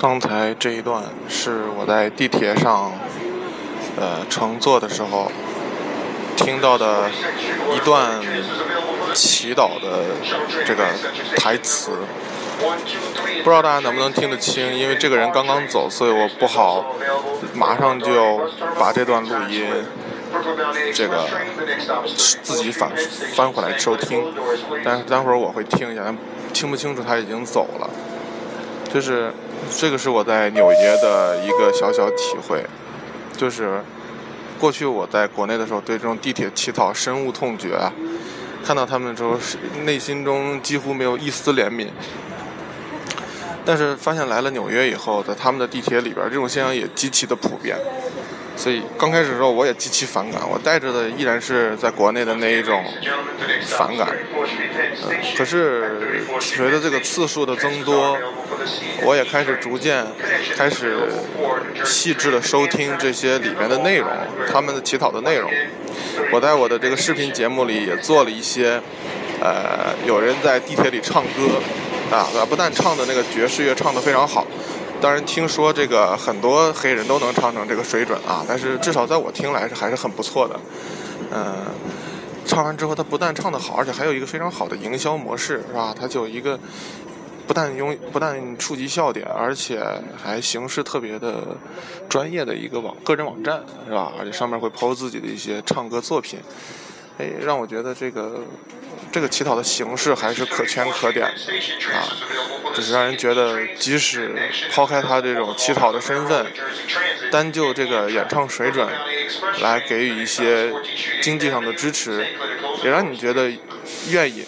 刚才这一段是我在地铁上呃，乘坐的时候听到的一段祈祷的这个台词，不知道大家能不能听得清，因为这个人刚刚走，所以我不好马上就把这段录音这个自己反翻回来收听，但是待会儿我会听一下，听不清楚他已经走了。就是这个是我在纽约的一个小小体会，就是过去我在国内的时候对这种地铁乞讨深恶痛绝，看到他们的时候是内心中几乎没有一丝怜悯。但是发现来了纽约以后，在他们的地铁里边，这种现象也极其的普遍。所以刚开始的时候我也极其反感，我带着的依然是在国内的那一种反感。可是随着这个次数的增多，我也开始逐渐开始细致的收听这些里面的内容，他们的乞讨的内容。我在我的这个视频节目里也做了一些，呃，有人在地铁里唱歌，啊，不但唱的那个爵士乐唱得非常好。当然，听说这个很多黑人都能唱成这个水准啊，但是至少在我听来是还是很不错的。嗯、唱完之后，他不但唱得好，而且还有一个非常好的营销模式，是吧？他就有一个不但用不但触及笑点，而且还形式特别的专业的一个网个人网站，是吧？而且上面会抛自己的一些唱歌作品，哎，让我觉得这个这个乞讨的形式还是可圈可点的啊。就是让人觉得，即使抛开他这种乞讨的身份，单就这个演唱水准来给予一些经济上的支持，也让你觉得愿意。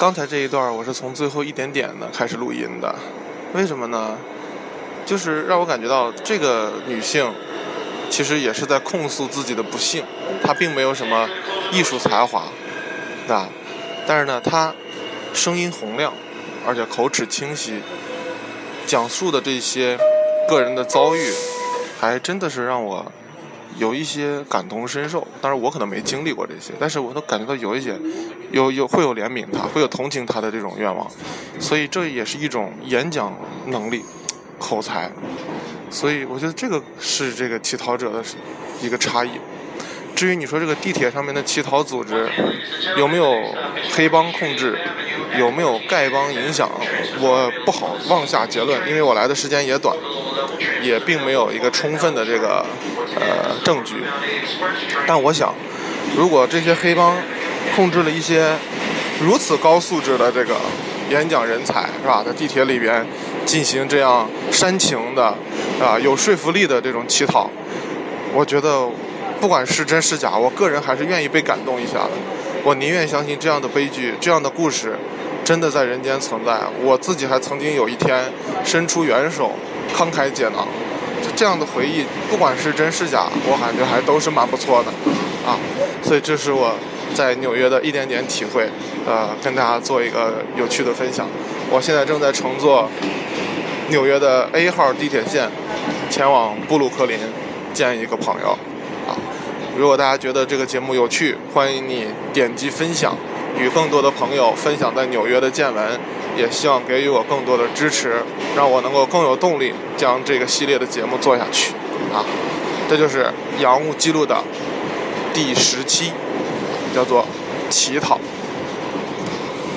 刚才这一段我是从最后一点点的开始录音的，为什么呢？就是让我感觉到这个女性其实也是在控诉自己的不幸，她并没有什么艺术才华，啊，但是呢，她声音洪亮。而且口齿清晰，讲述的这些个人的遭遇，还真的是让我有一些感同身受。当然，我可能没经历过这些，但是我都感觉到有一些，有有会有怜悯他，会有同情他的这种愿望。所以这也是一种演讲能力、口才。所以我觉得这个是这个乞讨者的一个差异。至于你说这个地铁上面的乞讨组织有没有黑帮控制？有没有丐帮影响？我不好妄下结论，因为我来的时间也短，也并没有一个充分的这个呃证据。但我想，如果这些黑帮控制了一些如此高素质的这个演讲人才，是吧？在地铁里边进行这样煽情的啊有说服力的这种乞讨，我觉得不管是真是假，我个人还是愿意被感动一下的。我宁愿相信这样的悲剧，这样的故事。真的在人间存在，我自己还曾经有一天伸出援手，慷慨解囊，这样的回忆，不管是真是假，我感觉还都是蛮不错的，啊，所以这是我在纽约的一点点体会，呃，跟大家做一个有趣的分享。我现在正在乘坐纽约的 A 号地铁线，前往布鲁克林见一个朋友，啊，如果大家觉得这个节目有趣，欢迎你点击分享。与更多的朋友分享在纽约的见闻，也希望给予我更多的支持，让我能够更有动力将这个系列的节目做下去。啊，这就是《洋务记录》的第十期，叫做乞讨。